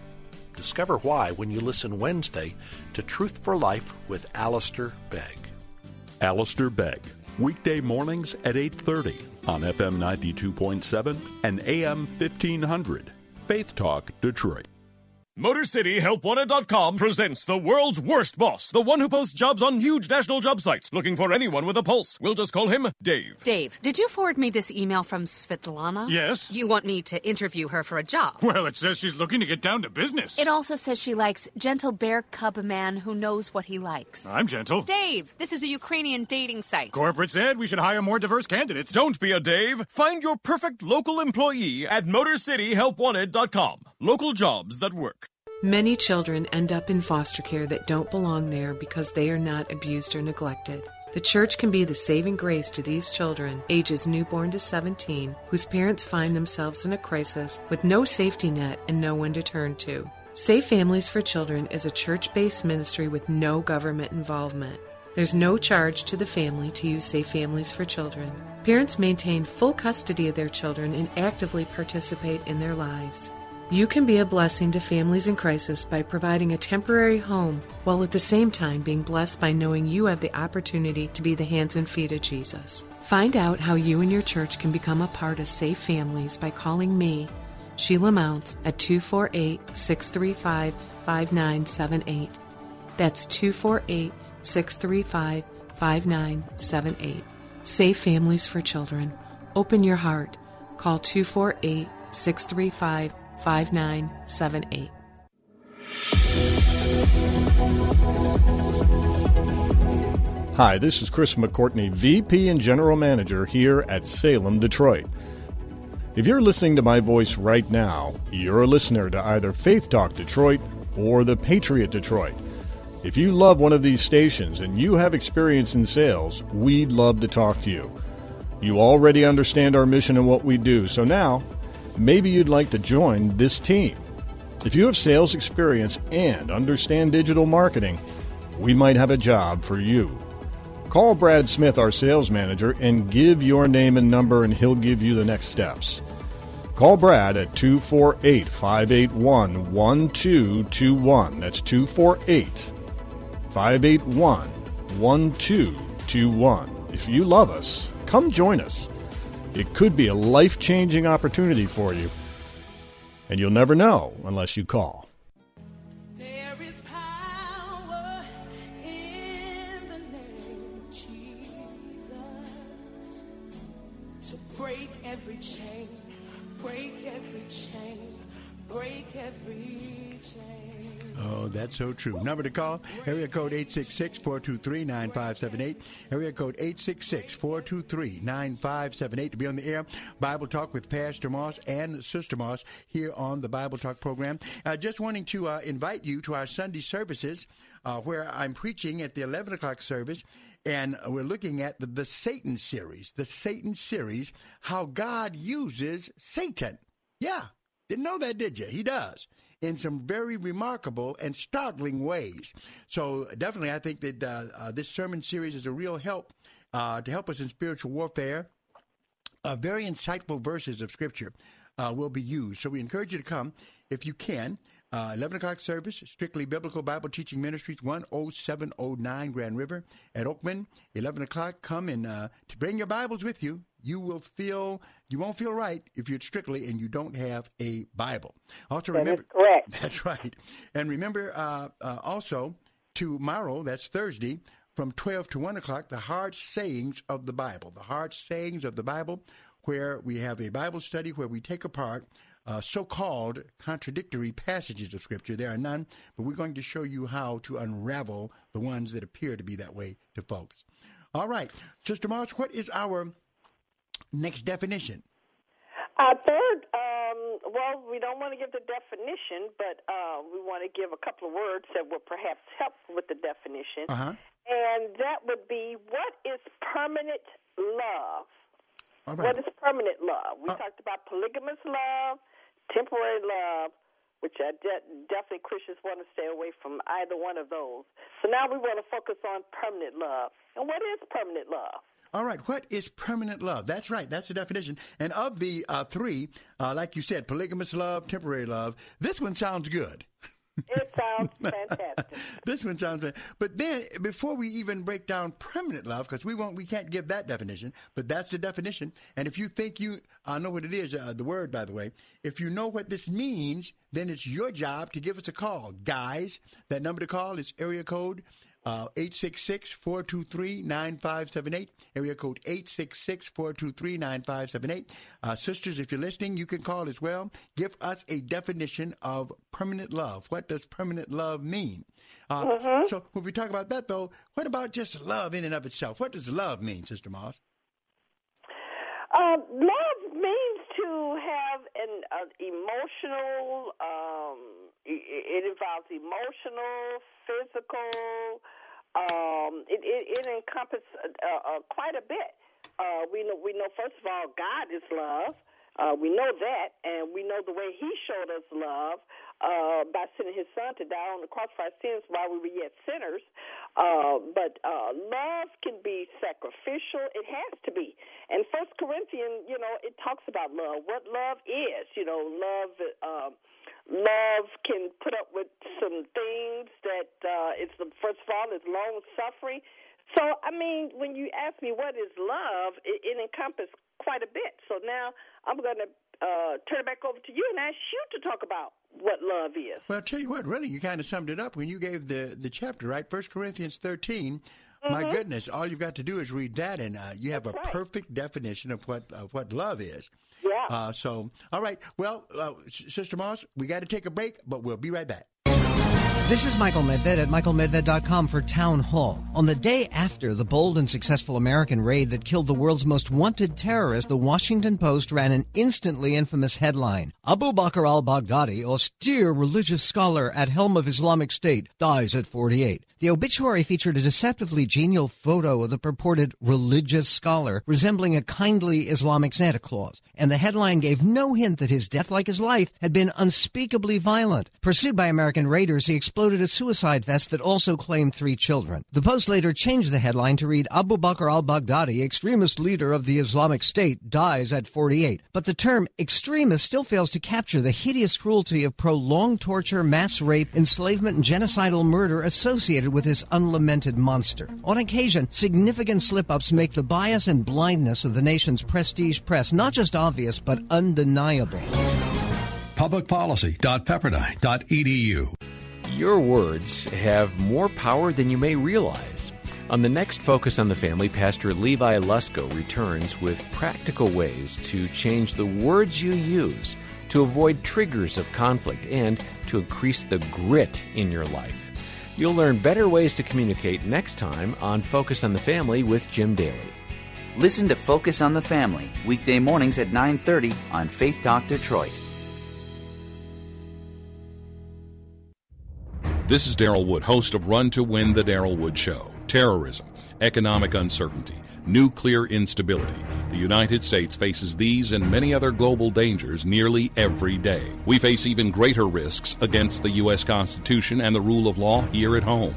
Discover why when you listen Wednesday to Truth for Life with Alistair Begg. Alistair Begg, weekday mornings at 8:30 on FM 92.7 and AM 1500. Faith Talk Detroit. MotorCityHelpWanted.com presents the world's worst boss, the one who posts jobs on huge national job sites looking for anyone with a pulse. We'll just call him Dave. Dave, did you forward me this email from Svetlana? Yes. You want me to interview her for a job? Well, it says she's looking to get down to business. It also says she likes gentle bear cub man who knows what he likes. I'm gentle. Dave, this is a Ukrainian dating site. Corporate said we should hire more diverse candidates. Don't be a Dave. Find your perfect local employee at MotorCityHelpWanted.com. Local jobs that work. Many children end up in foster care that don't belong there because they are not abused or neglected. The church can be the saving grace to these children, ages newborn to 17, whose parents find themselves in a crisis with no safety net and no one to turn to. Safe Families for Children is a church based ministry with no government involvement. There's no charge to the family to use Safe Families for Children. Parents maintain full custody of their children and actively participate in their lives. You can be a blessing to families in crisis by providing a temporary home while at the same time being blessed by knowing you have the opportunity to be the hands and feet of Jesus. Find out how you and your church can become a part of Safe Families by calling me, Sheila Mounts at 248 635 5978. That's 248 635 5978. Safe Families for Children. Open your heart. Call 248 635 5978. Hi, this is Chris McCourtney, VP and General Manager here at Salem, Detroit. If you're listening to my voice right now, you're a listener to either Faith Talk Detroit or The Patriot Detroit. If you love one of these stations and you have experience in sales, we'd love to talk to you. You already understand our mission and what we do, so now maybe you'd like to join this team. If you have sales experience and understand digital marketing, we might have a job for you. Call Brad Smith, our sales manager, and give your name and number, and he'll give you the next steps. Call Brad at 248 581 1221. That's 248 581 1221. If you love us, come join us. It could be a life changing opportunity for you, and you'll never know unless you call. Oh, that's so true. Number to call, area code 866-423-9578. Area code 866-423-9578 to be on the air. Bible Talk with Pastor Moss and Sister Moss here on the Bible Talk program. Uh, just wanting to uh, invite you to our Sunday services uh, where I'm preaching at the 11 o'clock service and we're looking at the, the Satan series, the Satan series, how God uses Satan. Yeah, didn't know that, did you? He does in some very remarkable and startling ways. So definitely, I think that uh, uh, this sermon series is a real help uh, to help us in spiritual warfare. Uh, very insightful verses of Scripture uh, will be used. So we encourage you to come if you can. Uh, 11 o'clock service, Strictly Biblical Bible Teaching Ministries, 10709 Grand River at Oakman. 11 o'clock, come and to bring your Bibles with you. You will feel, you won't feel right if you're strictly and you don't have a Bible. Also, That remember. correct. That's right. And remember uh, uh, also, tomorrow, that's Thursday, from 12 to 1 o'clock, the hard sayings of the Bible. The hard sayings of the Bible, where we have a Bible study where we take apart uh, so called contradictory passages of Scripture. There are none, but we're going to show you how to unravel the ones that appear to be that way to folks. All right, Sister March, what is our next definition? Our third, um, well, we don't want to give the definition, but uh, we want to give a couple of words that will perhaps help with the definition. Uh-huh. And that would be what is permanent love? All What right. is permanent love? We talked about polygamous love, temporary love, which I de- definitely Christians want to stay away from either one of those. So now we want to focus on permanent love. And what is permanent love? All right, what is permanent love? That's right, that's the definition. And of the uh, three, uh, like you said, polygamous love, temporary love, this one sounds good. It sounds fantastic. this one sounds good. But then, before we even break down permanent love, because we won't, we can't give that definition, but that's the definition. And if you think you, I know what it is, uh, the word, by the way. If you know what this means, then it's your job to give us a call, guys. That number to call is area code. Uh, 866-423-9578. Area code 866-423-9578. Uh, sisters, if you're listening, you can call as well. Give us a definition of permanent love. What does permanent love mean? Uh, Mhm. So when we talk about that, though, what about just love in and of itself? What does love mean, Sister Moss? Um, love means to have an uh, emotional. Um, it, involves emotional, physical. Um, it, it, it encompasses uh, uh, quite a bit. Uh, we know. We know. First of all, God is love. Uh, we know that, and we know the way He showed us love uh, by sending His Son to die on the cross for our sins while we were yet sinners. Uh, but uh, love can be sacrificial; it has to be. And First Corinthians, you know, it talks about love. What love is, you know, love. Uh, love can put up with some things that uh, it's the first of all is long suffering. So I mean, when you ask me what is love, it, it encompasses quite a bit. So now I'm going to uh, turn it back over to you and ask you to talk about what love is. Well, I'll tell you what, really, you kind of summed it up when you gave the, the chapter, right? First Corinthians 13. My Mhm. goodness, all you've got to do is read that, and uh, you have a right. perfect definition of what of what love is. Uh, so, all right. Well, uh, Sister Moss, we got to take a break, but we'll be right back. This is Michael Medved at michaelmedved.com for Town Hall. On the day after the bold and successful American raid that killed the world's most wanted terrorist, the Washington Post ran an instantly infamous headline. Abu Bakr al-Baghdadi, austere religious scholar at helm of Islamic State, dies at 48. The obituary featured a deceptively genial photo of the purported religious scholar resembling a kindly Islamic Santa Claus, and the headline gave no hint that his death, like his life, had been unspeakably violent. Pursued by American raiders, he exploded a suicide vest that also claimed three children. The Post later changed the headline to read Abu Bakr al-Baghdadi, extremist leader of the Islamic State, dies at 48. But the term extremist still fails to capture the hideous cruelty of prolonged torture, mass rape, enslavement, and genocidal murder associated with this unlamented monster. On occasion, significant slip-ups make the bias and blindness of the nation's prestige press not just obvious, but undeniable. Publicpolicy.pepperdine.edu. Your words have more power than you may realize. On the next Focus on the Family, Pastor Levi Lusko returns with practical ways to change the words you use to avoid triggers of conflict and to increase the grit in your life. You'll learn better ways to communicate next time on Focus on the Family with Jim Daly. Listen to Focus on the Family weekday mornings at 9:30 on Faith Talk Detroit. This is Daryl Wood, host of Run to Win the Daryl Wood Show. Terrorism, economic uncertainty, nuclear instability. The United States faces these and many other global dangers nearly every day. We face even greater risks against the U.S. Constitution and the rule of law here at home.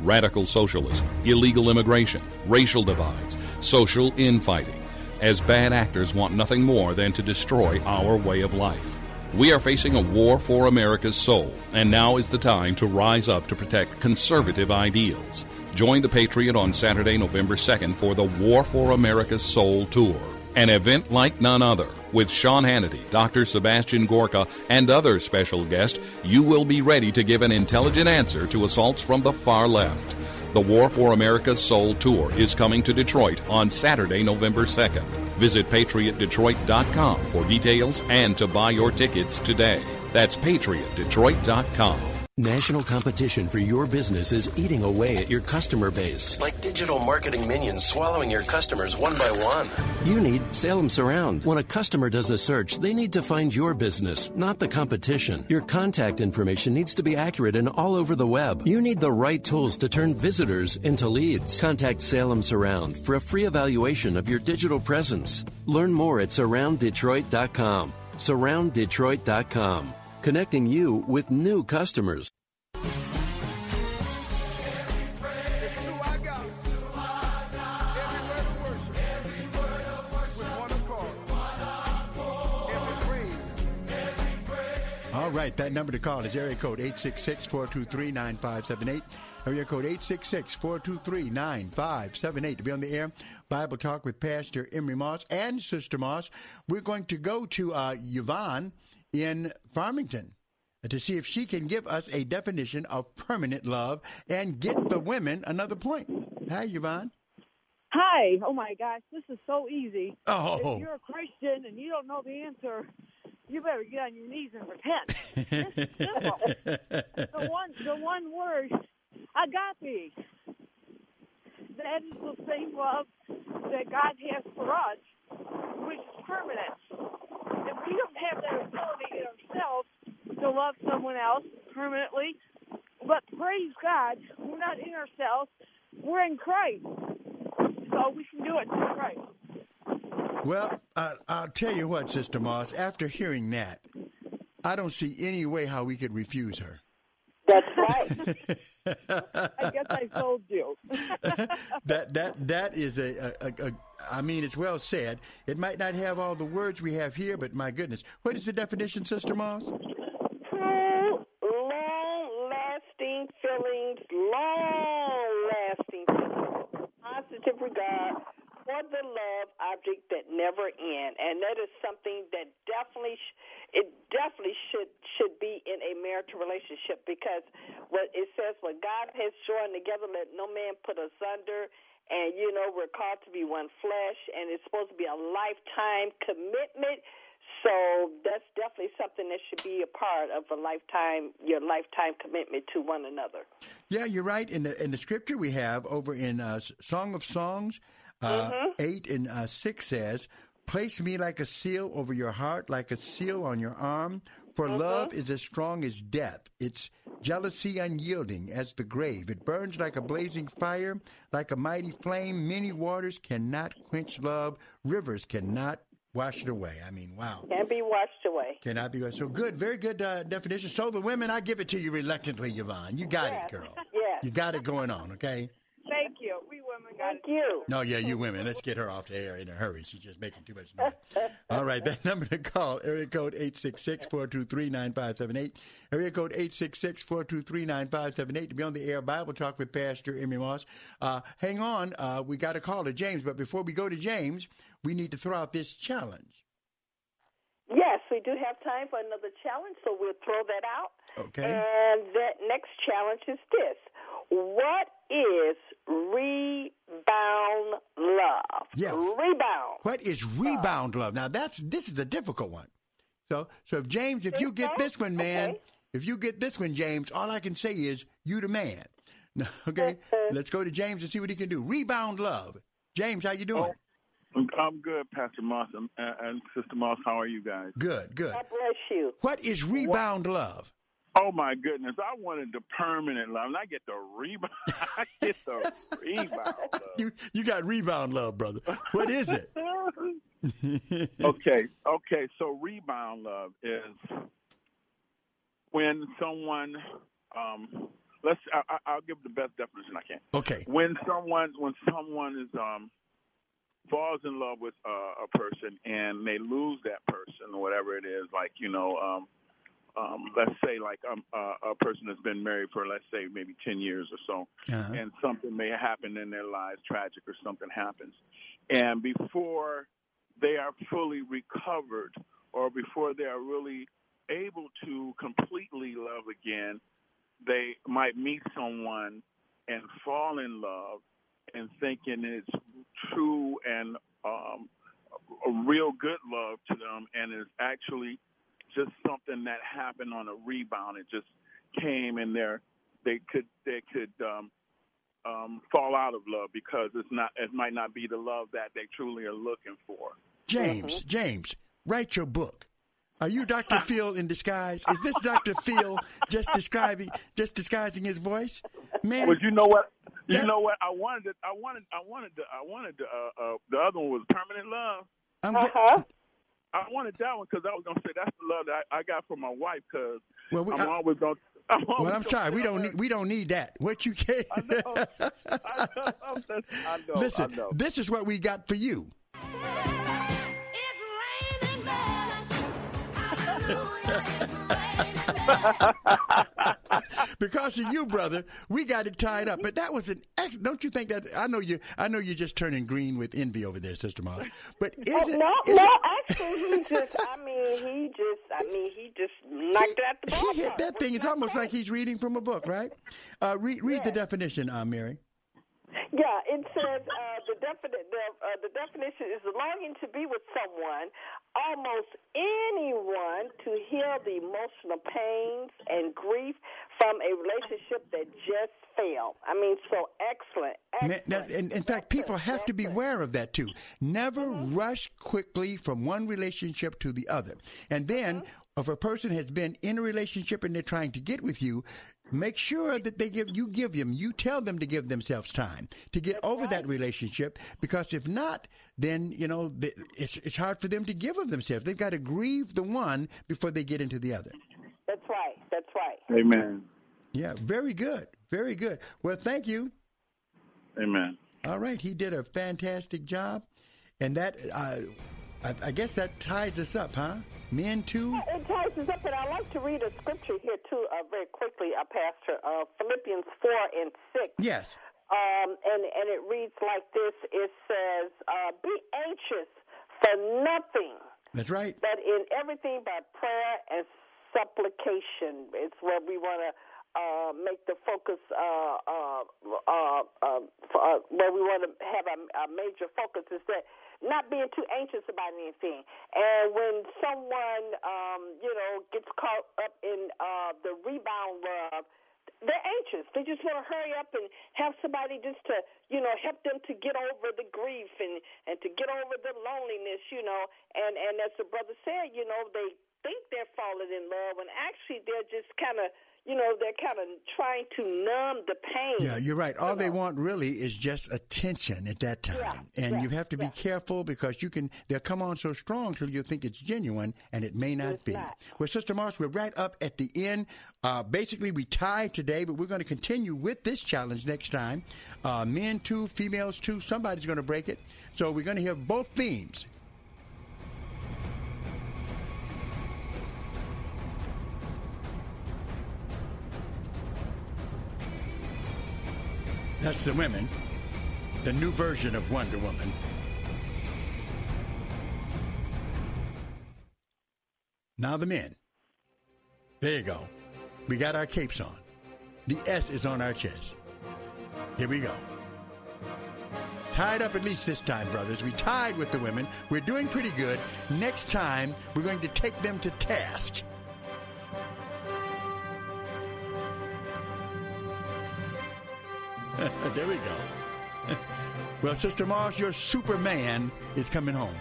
Radical socialism, illegal immigration, racial divides, social infighting, as bad actors want nothing more than to destroy our way of life. We are facing a war for America's soul, and now is the time to rise up to protect conservative ideals. Join the Patriot on Saturday, November 2nd for the War for America's Soul Tour, an event like none other. With Sean Hannity, Dr. Sebastian Gorka, and other special guests, you will be ready to give an intelligent answer to assaults from the far left. The War for America's Soul Tour is coming to Detroit on Saturday, November 2nd. Visit patriotdetroit.com for details and to buy your tickets today. That's patriotdetroit.com. National competition for your business is eating away at your customer base. Like digital marketing minions swallowing your customers one by one. You need Salem Surround. When a customer does a search, they need to find your business, not the competition. Your contact information needs to be accurate and all over the web. You need the right tools to turn visitors into leads. Contact Salem Surround for a free evaluation of your digital presence. Learn more at surrounddetroit.com. Surrounddetroit.com. Connecting you with new customers. All right, that number to call is area code 866-423-9578. Area code 866-423-9578 to be on the air. Bible Talk with Pastor Emery Moss and Sister Moss. We're going to go to uh, Yvonne in Farmington to see if she can give us a definition of permanent love and get the women another point. Hi, Yvonne. Hi. Oh my gosh, this is so easy. Oh. If you're a Christian and you don't know the answer, you better get on your knees and repent. It's simple. the one, the one word, agape. That is the same love that God has for us, which is permanent. And we don't have that ability in ourselves to love someone else permanently. But praise God, we're not in ourselves. We're in Christ. So we can do it through Christ. Well, uh, I'll tell you what, Sister Moss, after hearing that, I don't see any way how we could refuse her. That's right. I guess I told you. that that that is a, a, a, a I mean it's well said. It might not have all the words we have here, but my goodness. What is the definition, Sister Moss? True, long-lasting feelings, long-lasting feelings, positive regard for the love object that never end, and that is something that definitely sh- it definitely should should be in a marital relationship because what it says, what God has joined together, let no man put asunder. And you know we're called to be one flesh, and it's supposed to be a lifetime commitment. So that's definitely something that should be a part of a lifetime, your lifetime commitment to one another. Yeah, you're right. In the in the scripture we have over in uh, Song of Songs, uh, Mhm. eight and uh, six says, "Place me like a seal over your heart, like a seal on your arm." For love is as strong as death. Its jealousy unyielding as the grave. It burns like a blazing fire, like a mighty flame. Many waters cannot quench love. Rivers cannot wash it away. I mean, wow. Can't be washed away. Cannot be washed. so good. Very good uh, definition. So the women, I give it to you reluctantly, Yvonne. You got it, girl. Yes. You got it going on. Okay. Thank you. We women got Thank you. No, yeah, you women. Let's get her off the air in a hurry. She's just making too much noise. All right, that number to call, area code 866-423-9578. Area code 866-423-9578 to be on the air Bible Talk with Pastor Emery Moss. Uh, hang on, uh, we got a call to James, but before we go to James, we need to throw out this challenge. Yes, we do have time for another challenge, so we'll throw that out. Okay. And that next challenge is this. What is rebound love? Yeah. Rebound. What is rebound love? Now that's this is a difficult one. So so if James, if you get this one, man, if you get this one, James, all I can say is you the man. Okay, let's go to James and see what he can do. Rebound love. James, how you doing? I'm good, Pastor Moss and, and Sister Moss. How are you guys? Good, good. God bless you. What is rebound love? Oh my goodness! I wanted the permanent love, and I get the rebound. I get the rebound. You you got rebound love, brother. What is it? okay, okay. So rebound love is when someone, um, let's. I, I- I'll give the best definition I can. Okay. When someone, when someone is um falls in love with uh, a person and they lose that person or whatever it is, like you know, um, um, let's say like um, uh, a person that's been married for let's say maybe ten years or so, Uh-huh. and something may happen in their lives, tragic or something happens, and before they are fully recovered or before they are really able to completely love again, they might meet someone and fall in love and thinking it's true and um, a real good love to them, and it's actually just something that happened on a rebound. It just came in there. They could they could um, um, fall out of love because it's not it might not be the love that they truly are looking for. James, James, write your book. Are you Dr. Phil in disguise? Is this Dr. Phil just describing, just disguising his voice? Man, But you know what? You know what? I wanted it. I wanted. I wanted. The, I wanted the. Uh, uh, the other one was permanent love. I'm uh-huh. I wanted that one because I was gonna say that's the love that I, I got from my wife. Because Well, we- I'm I- always gonna. I'm always well, I'm gonna sorry. We don't need, we don't need that. What you can I know. I know. Listen, I know. this is what we got for you. because of you, brother, we got it tied up. But that was an ex. Don't you think that? I know you. I know you're just turning green with envy over there, Sister Moss. But is Oh, it? no, is no, it- actually, he just, I mean, he just, I mean, he just knocked it out the ballpark. He hit that thing. It's almost like he's reading from a book, right? Uh, read read the Yes. definition, uh, Mary. Yeah, it says uh, the, defini- the, uh, the definition is longing to be with someone, almost anyone, to heal the emotional pains and grief from a relationship that just failed. I mean, so excellent. Ma- now, in, in fact, people have to be aware of that too. Never rush quickly from one relationship to the other. And then, if a person has been in a relationship and they're trying to get with you, make sure that they give you give them you tell them to give themselves time to get over that relationship because if not then you know the, it's it's hard for them to give of themselves they've got to grieve the one before they get into the other That's right. That's right. Amen. yeah very good very good well thank you Amen. All right, he did a fantastic job, and that uh, I, I guess that ties us up, huh? Men too. It ties us up, and I'd like to read a scripture here, too, uh, very quickly, uh, Pastor. Uh, Philippians 4 and 6. Yes. Um, and, and it reads like this It says, uh, Be anxious for nothing. That's right. But in everything by prayer and supplication, it's where we want to uh, make the focus uh, uh, uh, uh, uh, where we want to have a, a major focus is that not being too anxious about anything. And when someone, um, you know, gets caught up in uh, the rebound love, they're anxious. They just want to hurry up and have somebody just to, you know, help them to get over the grief and and to get over the loneliness, you know. And and as the brother said, you know, they think they're falling in love, when actually they're just kind of you know, they're kind of trying to numb the pain. Yeah, you're right. All they want really is just attention at that time. Yeah, and yeah, you have to be yeah. careful because you can they'll come on so strong till you think it's genuine and it may not It's be. not. Well, Sister Moss, we're right up at the end. Uh, basically, we tied today, but we're going to continue with this challenge next time. Uh, men two, females two. Somebody's going to break it. So we're going to have both themes. That's the women, the new version of Wonder Woman. Now the men. There you go. We got our capes on. The S is on our chest. Here we go. Tied up at least this time, brothers. We tied with the women. We're doing pretty good. Next time, we're going to take them to task. there we go. well, Sister Moss, your Superman is coming home.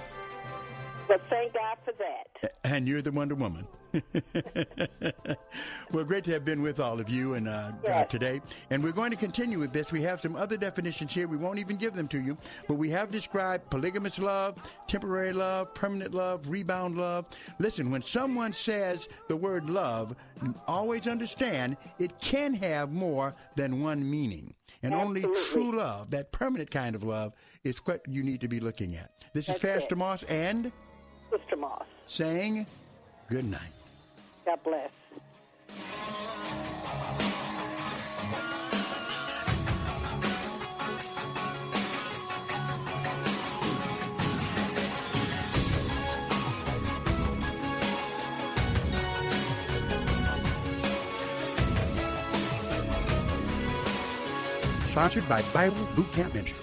But thank God for that. And you're the Wonder Woman. well, great to have been with all of you and uh, uh, today. And we're going to continue with this. We have some other definitions here. We won't even give them to you, but we have described polygamous love, temporary love, permanent love, rebound love. Listen, when someone says the word love, always understand it can have more than one meaning. And only true love, that permanent kind of love, is what you need to be looking at. This is Pastor it. Moss and Sister Moss. saying good night. God bless. Sponsored by Bible Boot Camp Ministries.